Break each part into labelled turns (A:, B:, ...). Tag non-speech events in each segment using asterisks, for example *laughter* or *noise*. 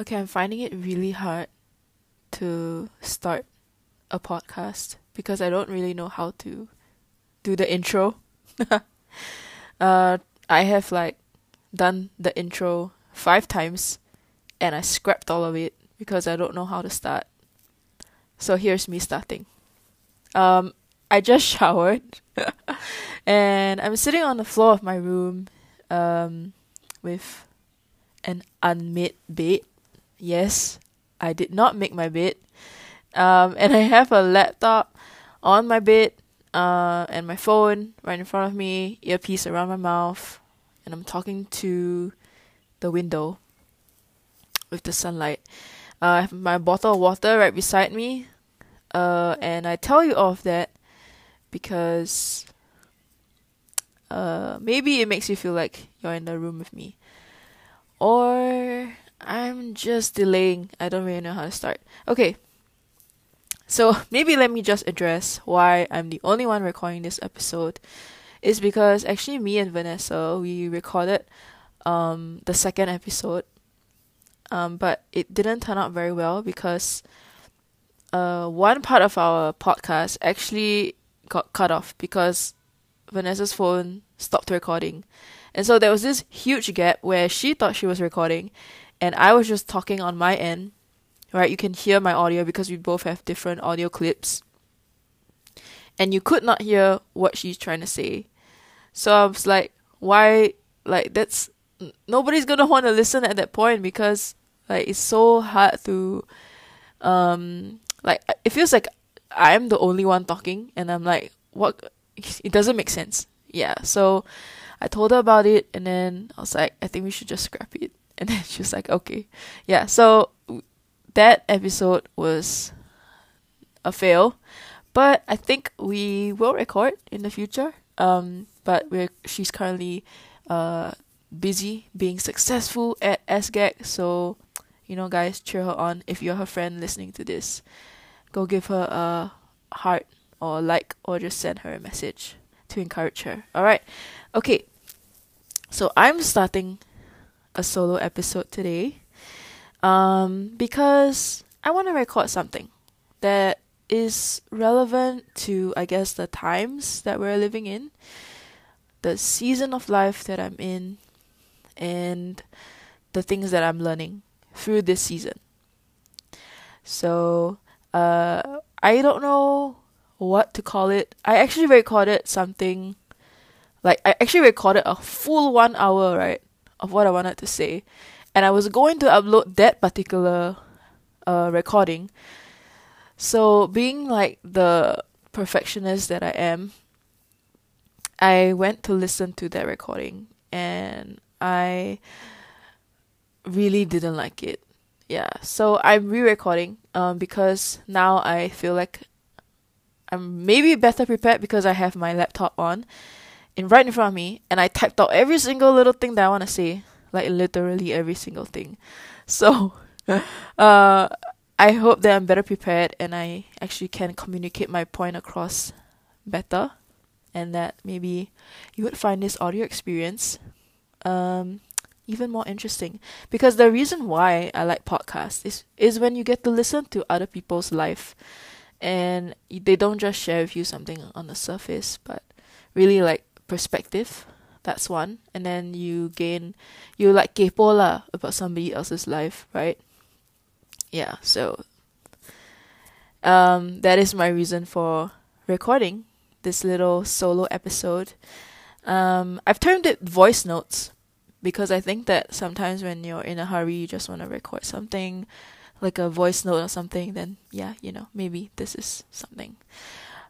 A: Okay, I'm finding it really hard to start a podcast because I don't really know how to do the intro. *laughs* uh, I have like done the intro five times and I scrapped all of it because I don't know how to start. So here's me starting. Um, I just *laughs* showered and I'm sitting on the floor of my room um, with an unmade bed. Yes, I did not make my bed. Um, and I have a laptop on my bed uh, and my phone right in front of me, earpiece around my mouth, and I'm talking to the window with the sunlight. Uh, I have my bottle of water right beside me, uh, and I tell you all of that because uh, maybe it makes you feel like you're in the room with me, or I'm just delaying. I don't really know how to start. Okay, so maybe let me just address why I'm the only one recording this episode. Is because actually me and Vanessa we recorded um the second episode. Um but it didn't turn out very well because uh one part of our podcast actually got cut off because Vanessa's phone stopped recording. And so there was this huge gap where she thought she was recording and I was just talking on my end right? You can hear my audio because we both have different audio clips. And you could not hear what she's trying to say. So I was like, why? Like, that's. Nobody's gonna want to listen at that point because, like, it's so hard to. Um, like, it feels like I'm the only one talking, and I'm like, what? It doesn't make sense. Yeah, so I told her about it, and then I was like, I think we should just scrap it. *laughs* And then she was like, okay. Yeah, so that episode was a fail, but I think we will record in the future. Um, but we're she's currently uh busy being successful at SGAG, so you know, guys, cheer her on. If you're her friend listening to this, go give her a heart or like or just send her a message to encourage her. All right, okay. So I'm starting a solo episode today um, because I want to record something that is relevant to, I guess, the times that we're living in, the season of life that I'm in, and the things that I'm learning through this season. So, uh, I don't know what to call it. I actually recorded something, like, I actually recorded a full one hour, right, of what I wanted to say and I was going to upload that particular uh, recording. So, being like the perfectionist that I am, I went to listen to that recording and I really didn't like it. Yeah, so I'm re recording um, because now I feel like I'm maybe better prepared because I have my laptop on in right in front of me and I typed out every single little thing that I want to say like literally every single thing. So, *laughs* uh, I hope that I'm better prepared and I actually can communicate my point across better, and that maybe you would find this audio experience um, even more interesting. Because the reason why I like podcasts is is when you get to listen to other people's life, and they don't just share with you something on the surface, but really like perspective that's one. And then you gain, you like kepo lah about somebody else's life, right? Yeah, so um, that is my reason for recording this little solo episode. Um, I've termed it voice notes because I think that sometimes when you're in a hurry, you just want to record something like a voice note or something, then yeah, you know, maybe this is something.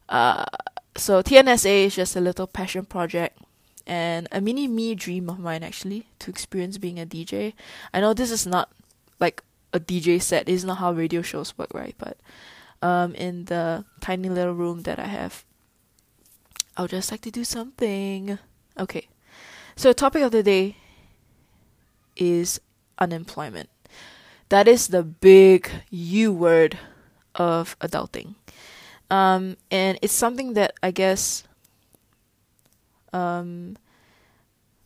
A: Uh, so TNSA is just a little passion project and a mini me dream of mine actually to experience being a DJ. I know this is not like a DJ set, this is not how radio shows work, right? But um, in the tiny little room that I have, I would just like to do something. Okay, so topic of the day is unemployment. That is the big U word of adulting. Um, and it's something that I guess um,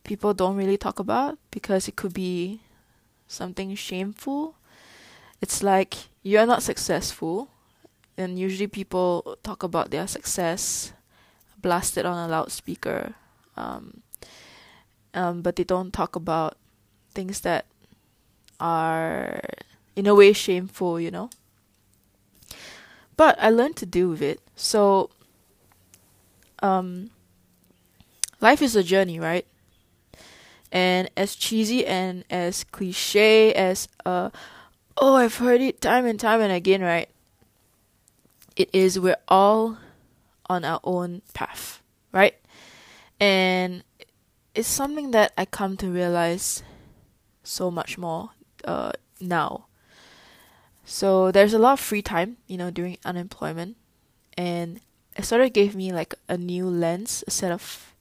A: people don't really talk about because it could be something shameful. It's like you're not successful, and usually people talk about their success blasted on a loudspeaker. Um, um, but they don't talk about things that are in a way shameful, you know. But I learned to deal with it. So um life is a journey, right? And as cheesy and as cliche as uh oh I've heard it time and time and again, right? It is we're all on our own path, right? And it's something that I come to realize so much more uh now. So there's a lot of free time, you know, during unemployment, and it sort of gave me like a new lens, a set of,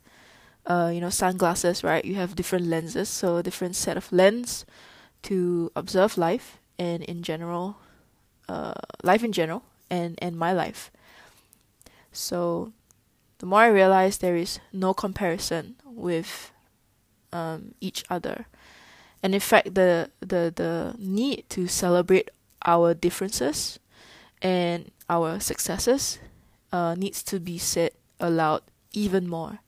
A: uh, you know, sunglasses. Right, you have different lenses, so different set of lens to observe life and in general, uh, life in general, and and my life. So, the more I realize there is no comparison with um, each other, and in fact, the the the need to celebrate our differences and our successes uh, needs to be said aloud even more.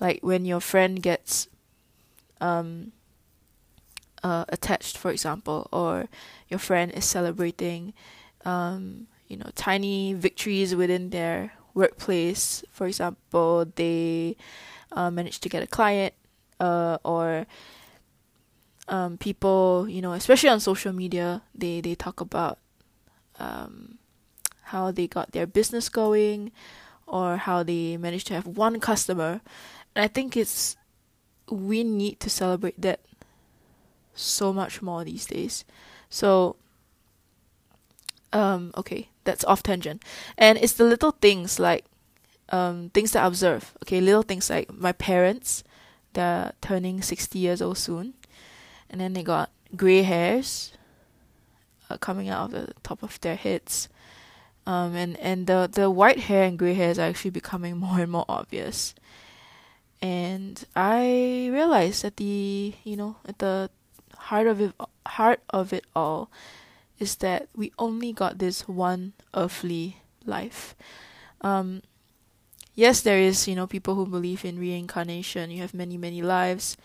A: Like when your friend gets um, uh, attached, for example, or your friend is celebrating, um, you know, tiny victories within their workplace. For example, they uh, managed to get a client, uh, or um, people, you know, especially on social media, they they talk about um, how they got their business going, or how they managed to have one customer, and I think it's we need to celebrate that so much more these days. So, um, okay, that's off tangent, and it's the little things like um, things that I observe. Okay, little things like my parents, they're turning sixty years old soon and then they got gray hairs uh, coming out of the top of their heads. Um, and and the the white hair and gray hairs are actually becoming *laughs* more and more obvious. And I realized that the you know at the heart of it heart of it all is that we only got this one earthly life. Um, yes, there is you know people who believe in reincarnation. You have many many lives,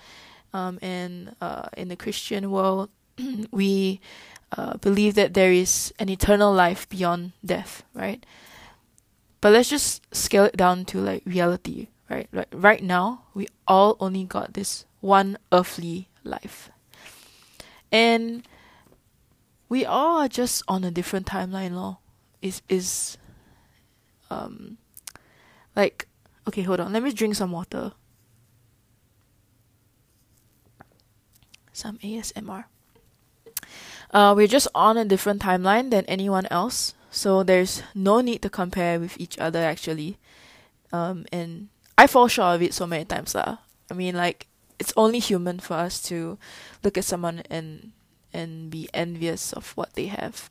A: um, and uh, in the Christian world, *clears throat* we uh, believe that there is an eternal life beyond death, right? But let's just scale it down to like reality, right? Like right now, we all only got this one earthly life, and we all are just on a different timeline. Law is is um like okay, hold on. Let me drink some water. Some ASMR. Uh, we're just on a different timeline than anyone else, so there's no need to compare with each other actually. Um, and I fall short of it so many times lah. I mean, like it's only human for us to look at someone and and be envious of what they have,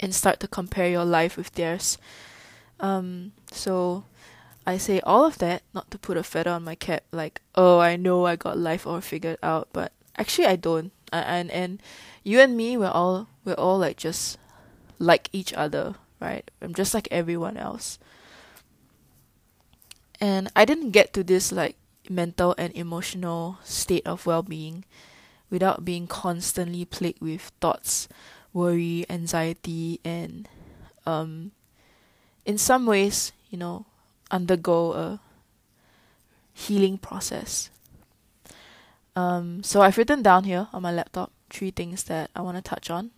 A: and start to compare your life with theirs. Um, so I say all of that not to put a feather on my cap, like oh I know I got life all figured out, but actually I don't. and and you and me we're all we're all like just like each other, right? I'm just like everyone else. And I didn't get to this like mental and emotional state of well-being without being constantly plagued with thoughts, worry, anxiety and um in some ways, you know, undergo a healing process. Um, so I've written down here on my laptop three things that I want to touch on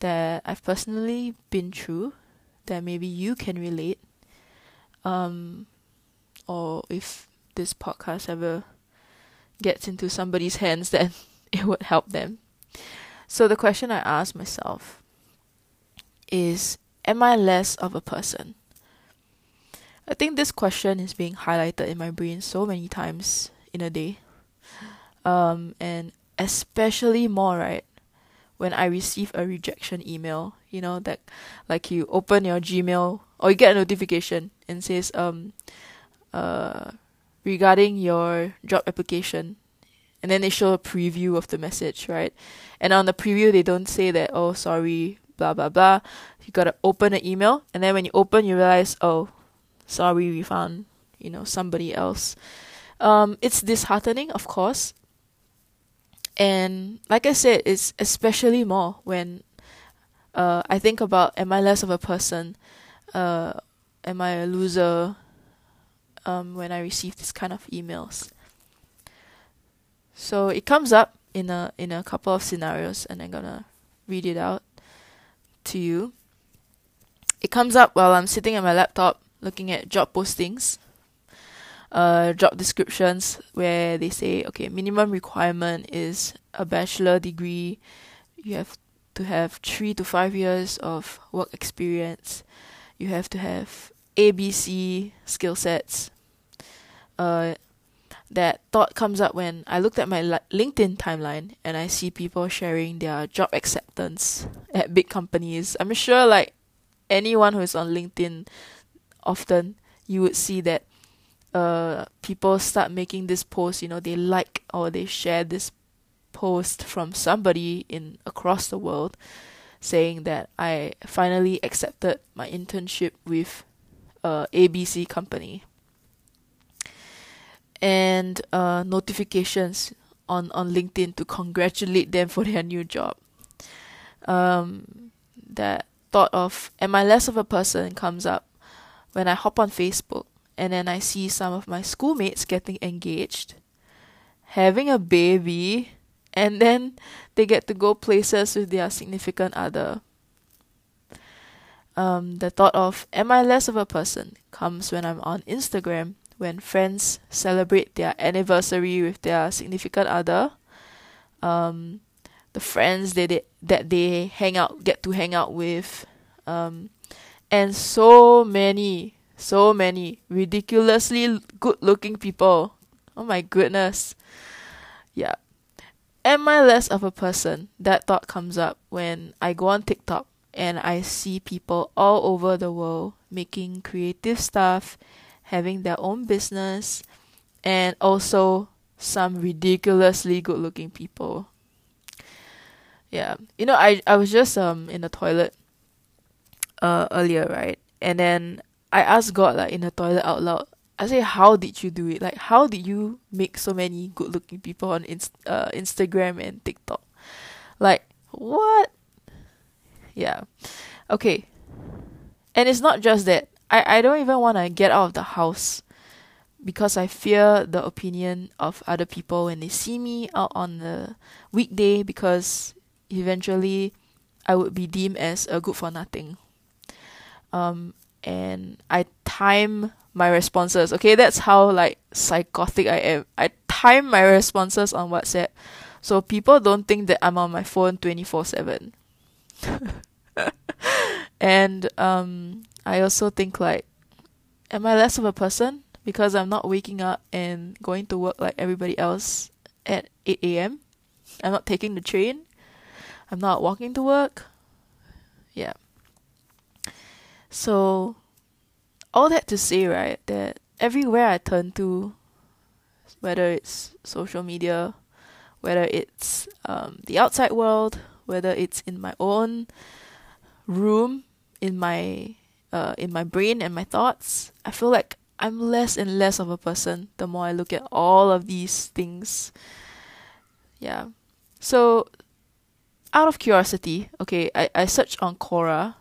A: that I've personally been through that maybe you can relate. Um, or if this podcast ever gets into somebody's *laughs* hands, then *laughs* it would help them. So the question I ask myself is Am I less of a person? I think this question is being highlighted in my brain so many times in a day um, and especially more right when I receive a rejection email. You know that like you open your Gmail or you get a notification and says um uh regarding your job application. And then they show a preview of the message right? And on the preview they don't say that oh sorry blah blah blah. You gotta open the email and then when you open you realize oh sorry we found you know somebody else. Um it's disheartening of course and like i said it's especially more when uh i think about am i less of a person? Uh am i a loser um when i receive this kind of emails? So it comes up in a in a couple of scenarios and i'm gonna read it out to you. It comes up while i'm sitting at my laptop looking at job postings uh, job descriptions where they say, okay, minimum requirement is a bachelor degree. You have to have three to five years of work experience. You have to have ABC skill sets. Uh, that thought comes up when I looked at my LinkedIn timeline and I see people sharing their job acceptance at big companies. I'm sure, like anyone who is on LinkedIn, often you would see that uh people start making this post you know they like or they share this post from somebody in across the world saying that I finally accepted my internship with uh ABC company. And uh notifications on on LinkedIn to congratulate them for their new job. Um that thought of am I less of a person? comes up when I hop on Facebook and then I see some of my schoolmates getting engaged, having a baby, and then they get to go places with their significant other. Um, the thought of am I less of a person comes when I'm on Instagram when friends celebrate their anniversary with their significant other. Um, the friends that they, that they hang out get to hang out with, um, and so many so many ridiculously good looking people. Oh my goodness. Yeah. Am I less of a person? That thought comes up when I go on TikTok and I see people all over the world making creative stuff, having their own business, and also some ridiculously good looking people. Yeah. You know, I I was just um in the toilet uh earlier, right? And then I asked God like in the toilet out loud. I say, how did you do it? Like, how did you make so many good-looking people on inst- uh, Instagram and TikTok? Like, what? Yeah. Okay. And it's not just that. I, I don't even want to get out of the house because I fear the opinion of other people when they see me out on the weekday because eventually I would be deemed as a good for nothing. Um, and I time my responses. Okay, that's how like psychotic I am. I time my responses on WhatsApp so people don't think that I'm on my phone 24/7. *laughs* and um I also think like am I less of a person because I'm not waking up and going to work like everybody else at 8 a.m. I'm not taking the train. I'm not walking to work. Yeah. So, all that to say, right, that everywhere I turn to, whether it's social media, whether it's um, the outside world, whether it's in my own room, in my uh, in my brain and my thoughts, I feel like I'm less and less of a person the more I look at all of these things. Yeah. So out of curiosity, okay, I, I searched on Quora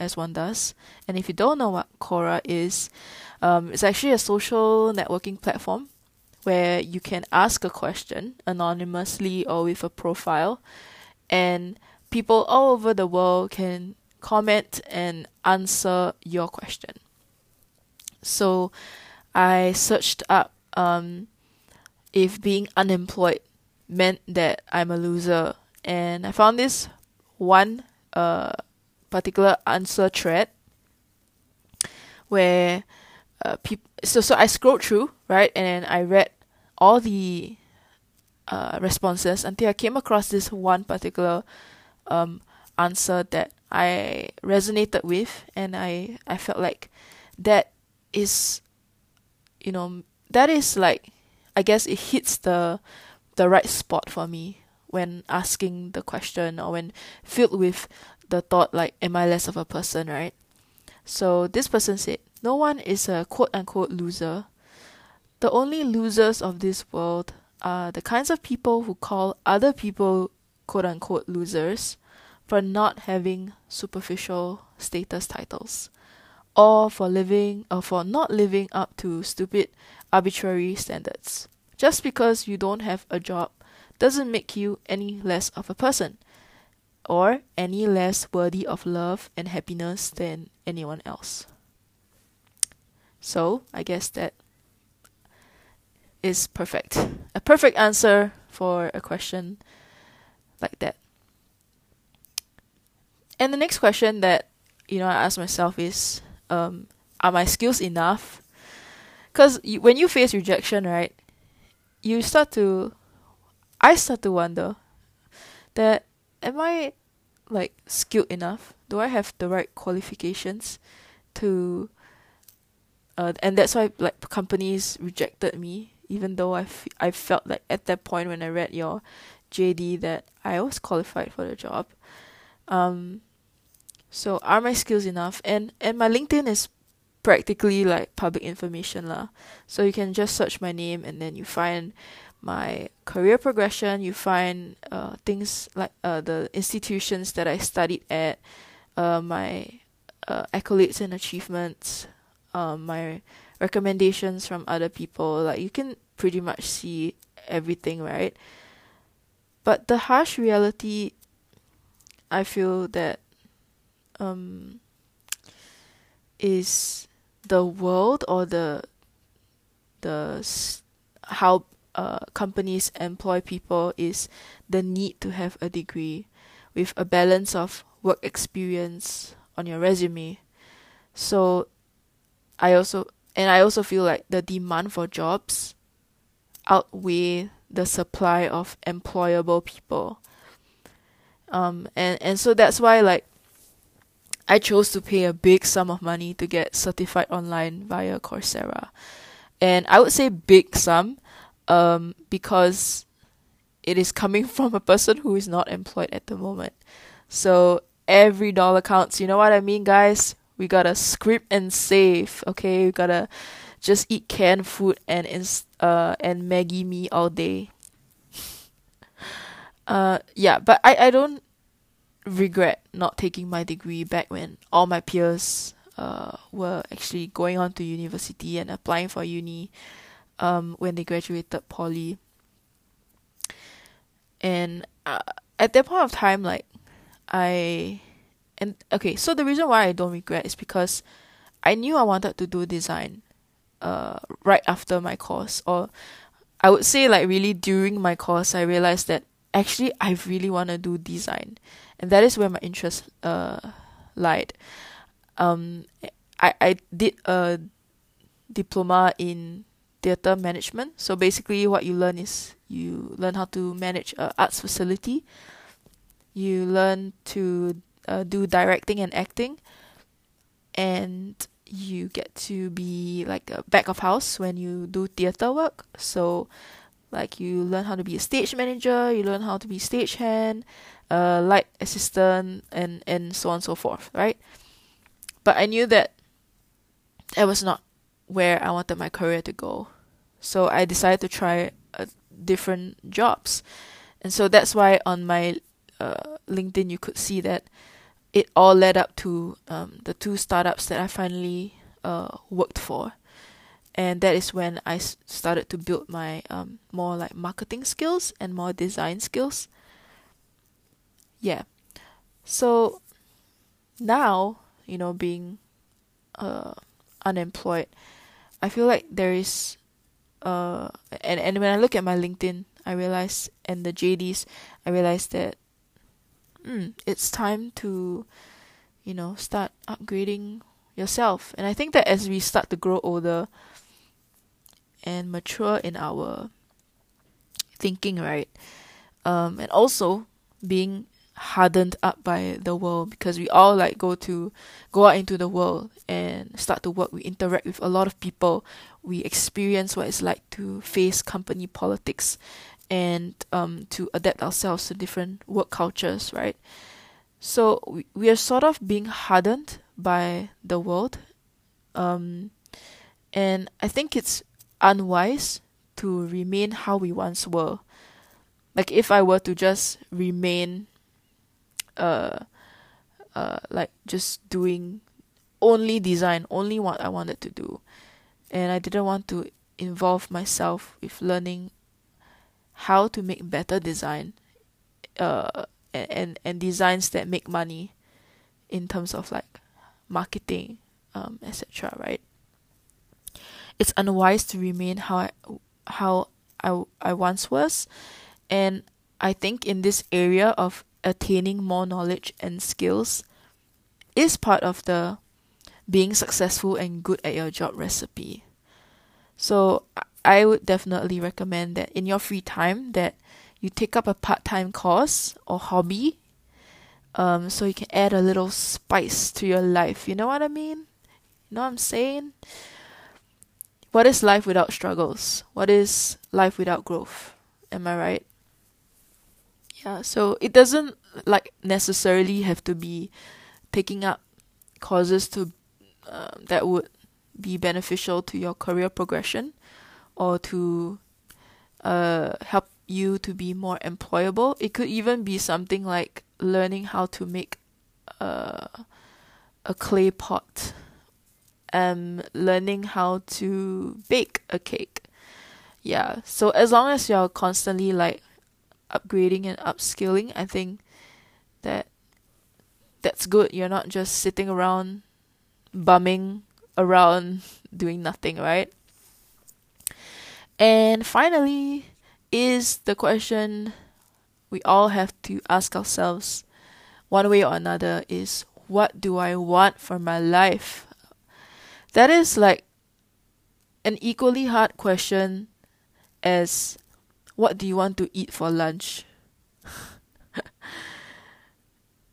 A: as one does. And if you don't know what Quora is, um, it's actually a social networking platform where you can ask a question anonymously or with a profile, and people all over the world can comment and answer your question. So I searched up um, if being unemployed meant that I'm a loser, and I found this one uh, particular answer thread where uh, people so so I scrolled through right and I read all the uh, responses until I came across this one particular um, answer that I resonated with and I I felt like that is you know that is like I guess it hits the the right spot for me when asking the question or when filled with the thought like am I less of a person, right? So this person said, No one is a quote unquote loser. The only losers of this world are the kinds of people who call other people quote unquote losers for not having superficial status titles or for living or for not living up to stupid arbitrary standards. Just because you don't have a job doesn't make you any less of a person or any less worthy of love and happiness than anyone else. So, I guess that is perfect. A perfect answer for a question like that. And the next question that you know I ask myself is, um, are my skills enough? Because when you face rejection, right, you start to, I start to wonder that am I like skilled enough? Do I have the right qualifications to uh, and that's why like companies rejected me even though I, f- I felt like at that point when I read your JD that I was qualified for the job. Um, so are my skills enough? And and my LinkedIn is practically like public information lah. So you can just search my name and then you find my career progression. You find uh things like uh the institutions that I studied at, uh my uh, accolades and achievements, um my recommendations from other people. Like you can pretty much see everything, right? But the harsh reality, I feel that um, is the world or the the how uh, companies employ people is the need to have a degree with a balance of work experience on your resume. So I also and I also feel like the demand for jobs outweigh the supply of employable people. Um and and so that's why like I chose to pay a big sum of money to get certified online via Coursera. And I would say big sum um, because it is coming *laughs* from a person who is not employed at the moment. So every dollar counts. You know what I mean, guys? We gotta script and save, okay? We gotta just eat canned food and uh and Maggi mee all day. *laughs* uh yeah, but I I don't regret not taking my degree back when all my peers uh, were actually going on to university and applying for uni um, when they graduated poly. And uh, at that point of time, like I, and okay, so the reason why I don't regret is because I knew I wanted to do design, uh, right after my course, or I would say like really during my course, I realized that actually I really want to do design and that is where my interest uh lied. Um, I I did a diploma in theater management. So basically, what you learn is you learn how to manage a arts facility. You learn to uh, do directing and acting, and you get to be like a back of house when you do theater work. So, like you learn how to be a stage manager, you learn how to be stagehand, uh, light assistant, and and so on and so forth, right? But I knew that that was not where I wanted my career to go, so I decided to try uh, different jobs, and so that's why on my uh, LinkedIn you could see that it all led up to um, the two startups that I finally uh, worked for. And that is when I started to build my um, more like marketing skills and more design skills. Yeah. So now you know being uh unemployed i feel like there is uh and and when i look at my linkedin i realize and the jds i realize that mm, it's time to you know start upgrading yourself. And i think that as we start to grow older and mature in our thinking right um and also being hardened up by the world because we all like go to go out into the world and start to work. We interact with a lot of people. We experience what it's like to face company politics and um, to adapt ourselves to different work cultures right? So we, we are sort of being hardened by the world um, and i think it's unwise to remain how we once were. Like if i were to just remain uh uh like just doing only design only what I wanted to do. And I didn't want to involve myself with learning how to make better design uh and, and, designs that make money in terms of like marketing um etc right? It's unwise to remain how I how I, I once was. And I think in this area of attaining more knowledge and skills is part of the being successful and good at your job recipe. So I would definitely recommend that in your free time that you take up a part-time course or hobby um so you can add a little spice to your life. You know what I mean? You know what I'm saying? What is life without struggles? What is life without growth? Am I right? Yeah, so it doesn't like necessarily have to be taking up courses to uh, that would be beneficial to your career progression or to uh, help you to be more employable. It could even be something like learning how to make uh, a clay pot, and learning how to bake a cake. Yeah, so as long as you're constantly like upgrading and upskilling, I think that that's good. You're not just sitting around bumming around *laughs* doing nothing, right? And finally, is the question we all have to ask ourselves one way or another is what do I want for my life? That is like an equally hard question as what do you want to eat for lunch? *laughs*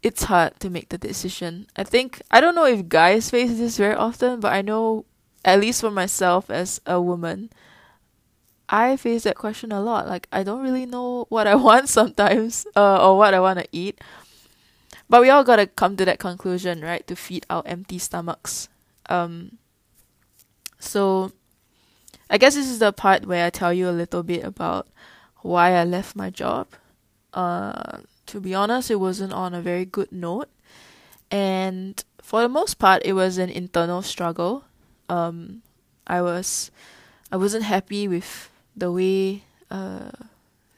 A: it's hard to make the decision. I think I don't know if guys face this very often, but I know at least for myself as a woman, I face that question a lot. Like I don't really know what I *laughs* want sometimes, uh, or what I want to eat. But we all gotta come to that conclusion, right? To feed our empty stomachs. Um. So, I guess this is the part where I tell you a little bit about why I left my job. Uh, to be honest, it wasn't on a very good note, and for the most part, it was an internal struggle. Um, I was, I wasn't happy with the way uh,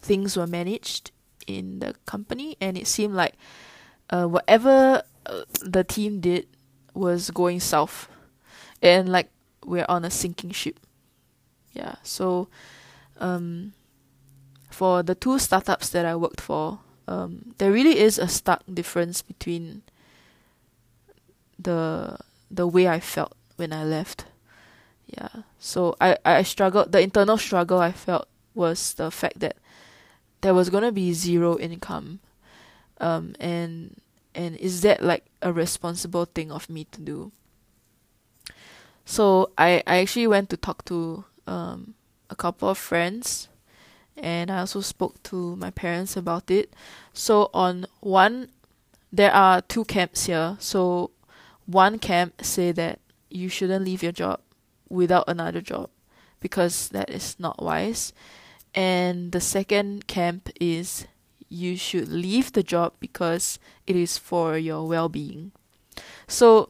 A: things were managed in the company, and it seemed like uh, whatever uh, the team did was going south, and like we're on a sinking ship. Yeah, so um, for the two startups that I worked for, um, there really is a stark difference between the the way I felt when I left. Yeah. So I, I struggled the internal struggle I felt was the fact that there was gonna be zero income. Um and and is that like a responsible thing of me to do? So I, I actually went to talk to um a couple of friends and I also spoke to my parents about it. So on one there are two camps here. So one camp say that you shouldn't leave your job without another job because that is not wise. And the second camp is you should leave the job because it is for your well-being. So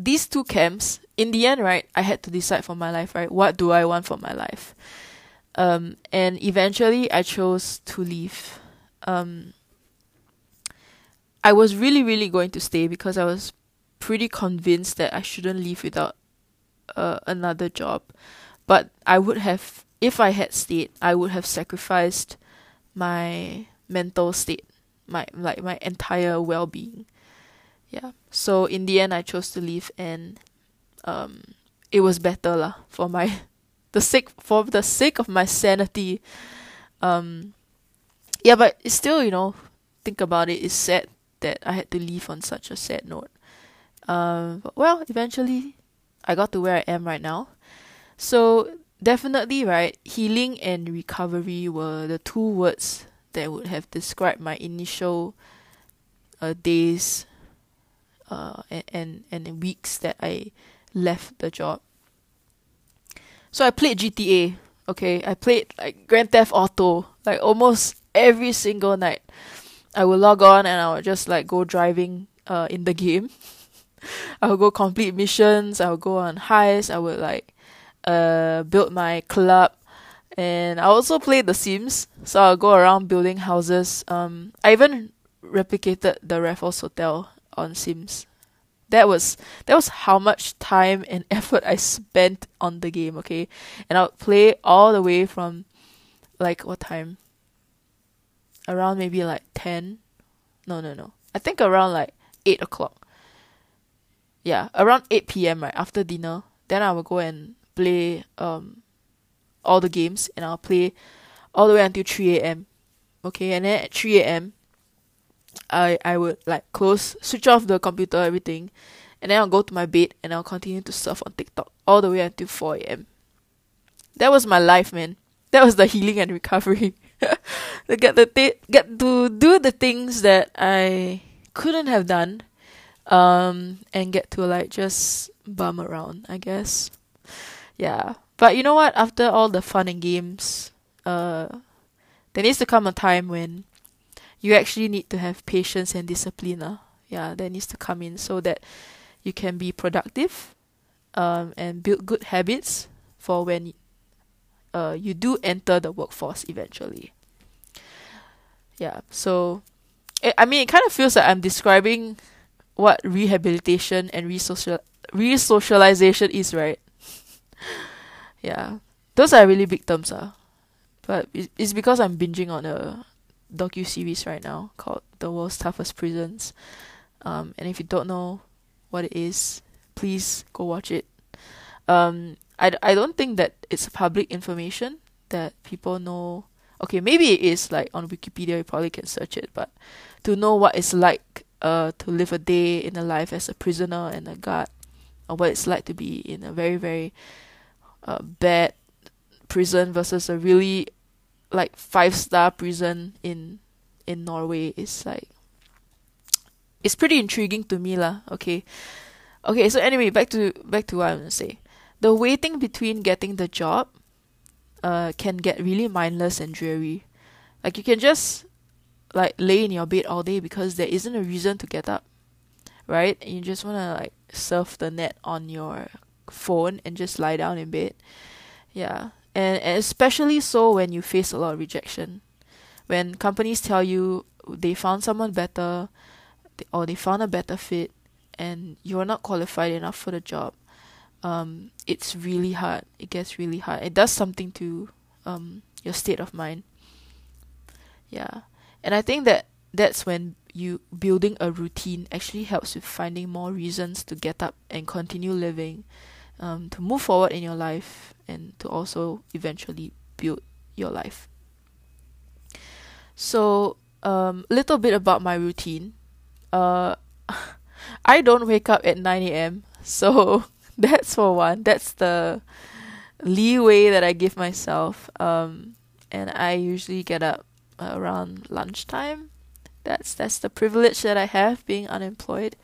A: these two camps in the end right I had to decide for my life right what do I want for my life um, and eventually I chose to leave. Um, I was really, really going to stay because I was pretty convinced that I shouldn't leave without uh, another job. But I would have, if I had stayed, I would have sacrificed my mental state, my like my entire well being. Yeah. So in the end, I chose to leave, and um, it was better lah for my the sake for the sake of my sanity. Um, yeah, but it's still you know think about it, it's sad that I had to leave on such a sad note. Um, but well, eventually, I got to where I am right now. So definitely, right, healing and recovery were the two words that would have described my initial uh, days uh, and, and and weeks that I left the job. So I played GTA. Okay, I played like Grand Theft Auto like almost every single night. I would log on and I would just like go driving uh in the game. *laughs* I would go complete missions. I would go on heists. I would like uh build my club, and I also played The Sims. So I'll go around building houses. Um, I even replicated the Raffles Hotel on Sims. That was that was how much time and *laughs* effort I spent on the game. Okay, and I'll play all the way from like what time? Around maybe like ten. No, no, no. I think around like eight o'clock. Yeah, around eight p.m. right after dinner. Then I will go and play um all the games, and I'll play all the way until three a.m. Okay, and then at three a.m. I I would like close, switch off the computer, everything, and then I'll go to my bed and I'll continue to surf on TikTok all the way until four a.m. That was my life, man. That was the healing and recovery. *laughs* to get the th- get to do the things that I couldn't have done, um, and get to like just bum around, I guess. Yeah, but you know what? After all the fun and games, uh, there needs to come a time when you actually need to have patience and discipline. Uh. Yeah, that needs to come in so that you can be productive um, and build good habits for when uh, you do enter the workforce eventually. Yeah, so it, I mean, it kind of feels like I'm describing what rehabilitation and resocial resocialization is, right? *laughs* yeah, those are really big terms, uh. But it's because I'm binging on a docu series right now called The World's Toughest Prisons. Um, and if you don't know what it is, please go watch it. Um, I, I don't think that it's public information that people know. Okay, maybe it is like on Wikipedia, you probably can search it, but to know what it's like uh, to live a day in a life as a prisoner and a guard, or what it's like to be in a very, very uh, bad prison versus a really like five star prison in in Norway is like it's pretty intriguing to me lah. Okay, okay. So anyway, back to back to what I'm gonna say. The waiting between getting the job, uh, can get really mindless and dreary. Like you can just like lay in your bed all day because there isn't a reason to get up, right? And you just wanna like surf the net on your phone and just lie down in bed. Yeah, and, and especially so when you face a lot of rejection. When companies tell you they found someone better or they found a better fit and you're not qualified enough for the job um, it's really hard. It gets really hard. It does something to um, your state of mind. Yeah. And i think that that's when you building a routine actually helps with finding more reasons to get up and continue living um, to move forward in your life and to also eventually build your life. So, um, a little bit about my routine. Uh, *laughs* I don't wake up at 9 a.m. So *laughs* that's for one. That's the leeway that I give myself. Um, and I usually get up around lunchtime. That's that's the privilege that I have being unemployed.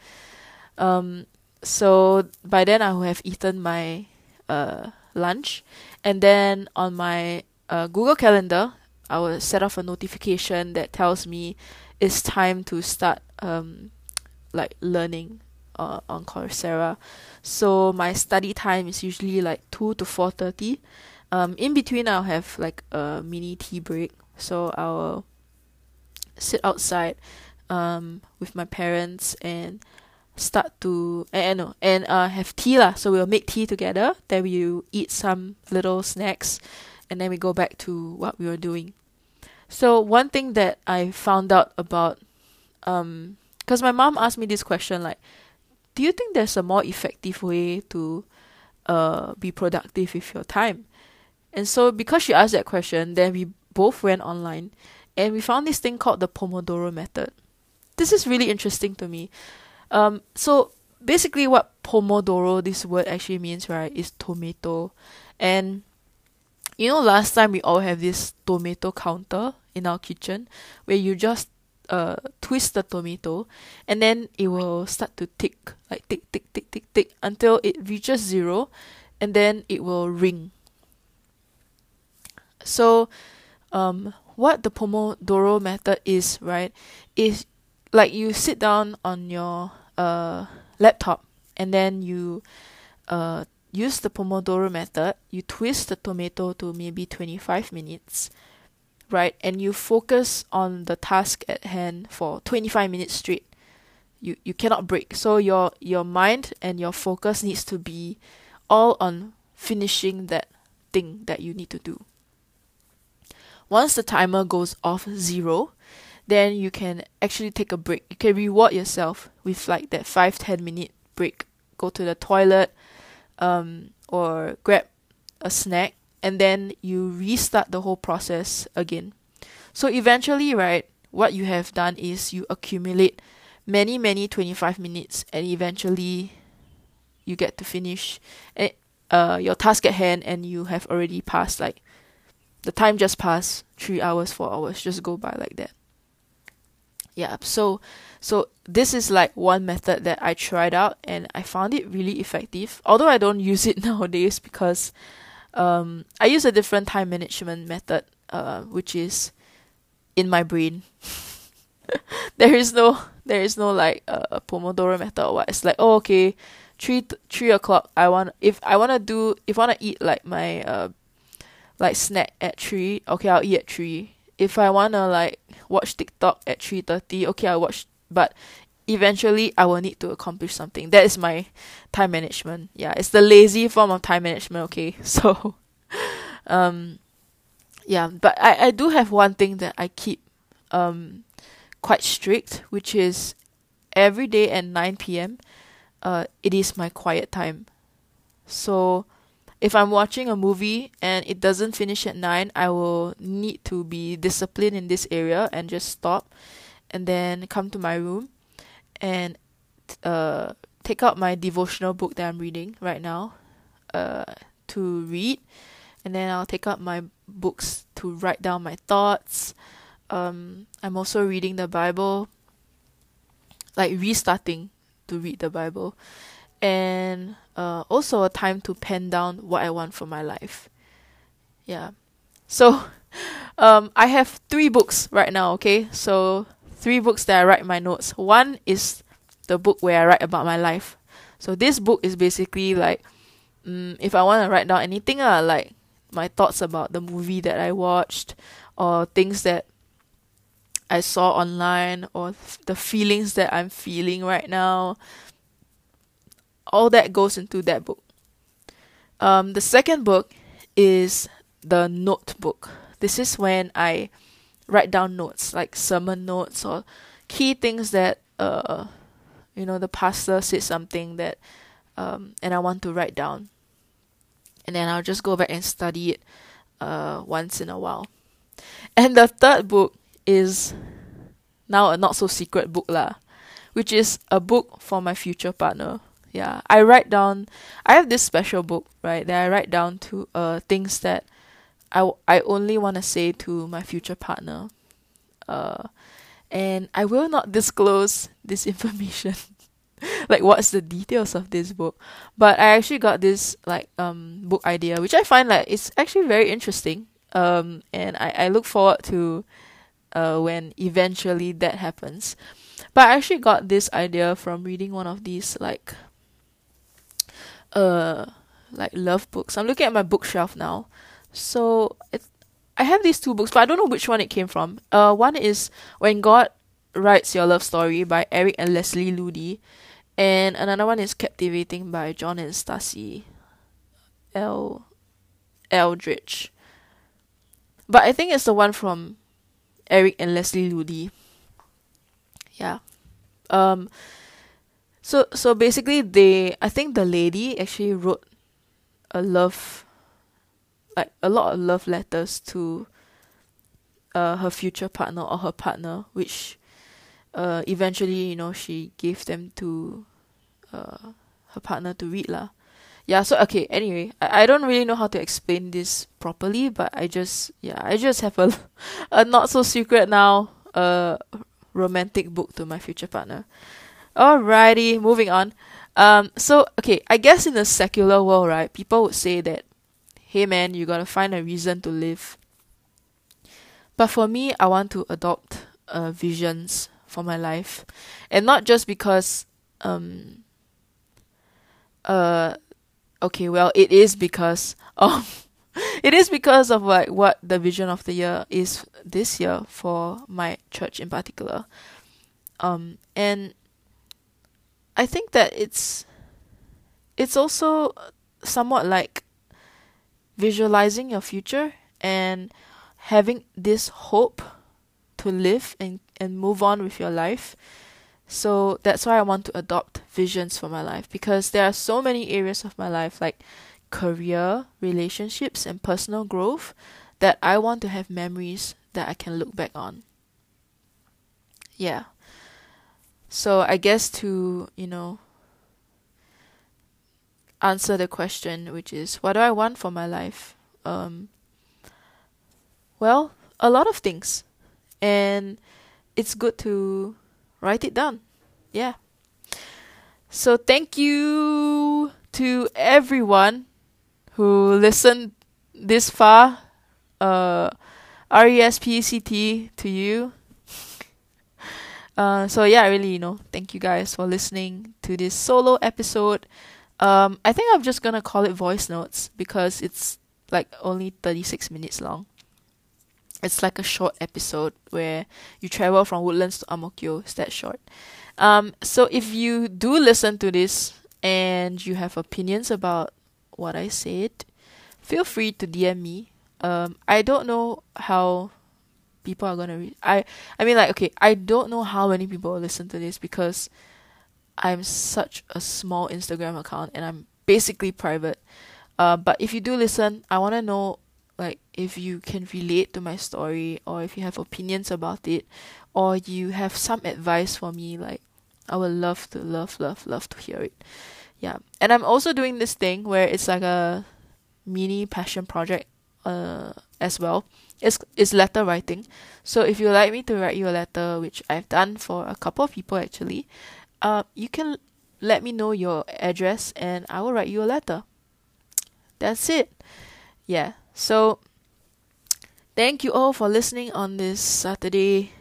A: Um, so by then I will have eaten my uh lunch, and then on my uh, Google Calendar, I will set off a notification that tells me it's time to start um like learning uh, on Coursera. So my study time is usually like two to four thirty. Um, in between, I'll have like a mini tea break. So I'll sit outside um with my parents and start to and no and uh have tea lah. So we'll make tea together. Then we eat some little snacks, and then we go back to what we were doing. So one thing that I found out about, um, because my mom asked me this question like, do you think there's a more effective way to, uh, be productive with your time? And so because she asked that question, then we both went online, and we found this thing called the Pomodoro method. This is really interesting to me. Um, so basically, what Pomodoro, this word actually means, right, is tomato. And you know, last time we all have this tomato counter in our kitchen where you just uh twist the tomato and then it will start to tick like tick tick tick tick tick until it reaches zero and then it will ring so um what the pomodoro method is right is like you sit down on your uh laptop and then you uh use the pomodoro method you twist the tomato to maybe 25 minutes right? And you focus on the task at hand for 25 minutes straight. You you cannot break. So your your mind and your focus needs to be all on finishing that thing that you need to do. Once the timer goes off zero, then you can actually take a break. You can reward yourself with like that five ten minute break. Go to the toilet um, or grab a snack and then you restart the whole process again. So eventually, right, what you have done is you accumulate many, many 25 minutes, and eventually you get to finish eh, uh, your task at hand, and you have already passed like the time just passed three hours, four hours, just go by like that. Yeah, so so this is like one method that I tried out and I found it really effective. Although I don't *laughs* use it nowadays because um, I use a different time management method, uh, which is in my brain. *laughs* there is no there is no like uh, Pomodoro method or what. It's like oh okay, three th- three o'clock. I want if I wanna do if I wanna eat like my uh like snack at three. Okay, I'll eat at three. If I wanna like watch TikTok at three thirty, okay, I'll watch. But eventually I will need to accomplish something. That is my time management. Yeah, it's the lazy form of time management, okay? *laughs* So um yeah, but I, I do have one thing that I keep um quite strict, which is every day at nine PM, uh it is my quiet time. So if I'm watching a movie and it doesn't finish at nine, I will need to be disciplined in this area and just stop and then come to my room and uh, take out my devotional book that I'm reading right now uh, to read, and then I'll take out my books to write down my thoughts. Um, I'm also reading the Bible, like restarting to read the Bible, and uh, also a time to pen down what I want for my life. Yeah, so *laughs* um, I have three books right now. Okay, so three books that I write my notes. One is the book where I write about my life. So this book is basically like um, if I want to write down anything uh, like my thoughts about the movie that I watched or things that I saw online or the feelings that I'm feeling right now. All that goes into that book. Um, the second book is the notebook. This is when I write down notes like sermon notes or key things that uh you know the pastor said something that um and I want to write down. And then I'll just go back and study it uh once in a while. And the third book is now a not so secret book lah, which is a book for my future partner. Yeah, I write down. I have this special book right that I write down to uh things that I, I only want to say to my future partner. Uh, and I will not disclose this *laughs* information. like what's the details of this book. But I actually got this like um book idea which I find like it's actually very interesting. Um and I, I look forward to uh when eventually that happens. But I actually got this idea from reading one of these like uh like love books. I'm looking at my bookshelf now so I have these two books, but I don't know which one it came from. Uh, one is When God Writes Your Love Story by Eric and Leslie Ludy, and another one is Captivating by John and Stasi L. Eldredge. But I think it's the one from Eric and Leslie Ludy. Yeah. Um. So so basically, they I think the lady actually wrote a love like a lot of love letters to uh, her future partner or her partner, which uh, eventually, you know, she gave them to uh, her partner to read lah. Yeah, so okay, anyway, I, I don't really know how to explain this properly, but I just yeah, I just have a *laughs* a not so secret now uh romantic book to my future partner. Alrighty, moving on. Um so okay, I guess in the secular world, right, people would say that hey man, you gotta find a reason to live. But for me, I want to adopt uh, visions for my life, and not just because um uh okay well it is because *laughs* of it is because of like what the vision of the year is this year for my church in particular um and i think that it's it's also somewhat like visualizing your future and having this hope to live and, and move on with your life. So that's why I want to adopt visions for my life because there are so many areas of my life like career, relationships, and personal growth that I want to have memories that I can look back on. Yeah. So I guess to, you know, answer the question, which is what do I want for my life? Um, well, a lot of things. And it's good to write it down. Yeah. So thank you to everyone who listened this far. Uh, R E S P E C T to you. Uh, so yeah, really, you know, thank you guys for listening to this solo episode. Um, I think I'm just gonna call it voice notes because it's like only 36 minutes long. It's like a short episode where you travel from Woodlands to Mo It's that short. Um, so if you do listen to this and you have opinions about what I said, feel free to DM me. Um, I don't know how people are gonna read. I I mean like okay, I don't know how many people will listen to this because I'm such a small Instagram account and I'm basically private. Uh, but if you do listen, I want to know like if you can relate to my story or if you have opinions about it or you have some advice for me like I would love to love love love to hear it. Yeah. And I'm also doing this thing where it's like a mini passion project uh as well. It's it's letter writing. So if you like me to write you a letter, which I've done for a couple of people actually, uh, you can let me know your address and I will write you a letter. That's it. Yeah. So, thank you all for listening on this Saturday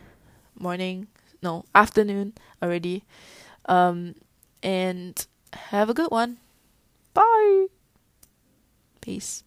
A: morning, no, afternoon already. Um, and have a good one. Bye. Peace.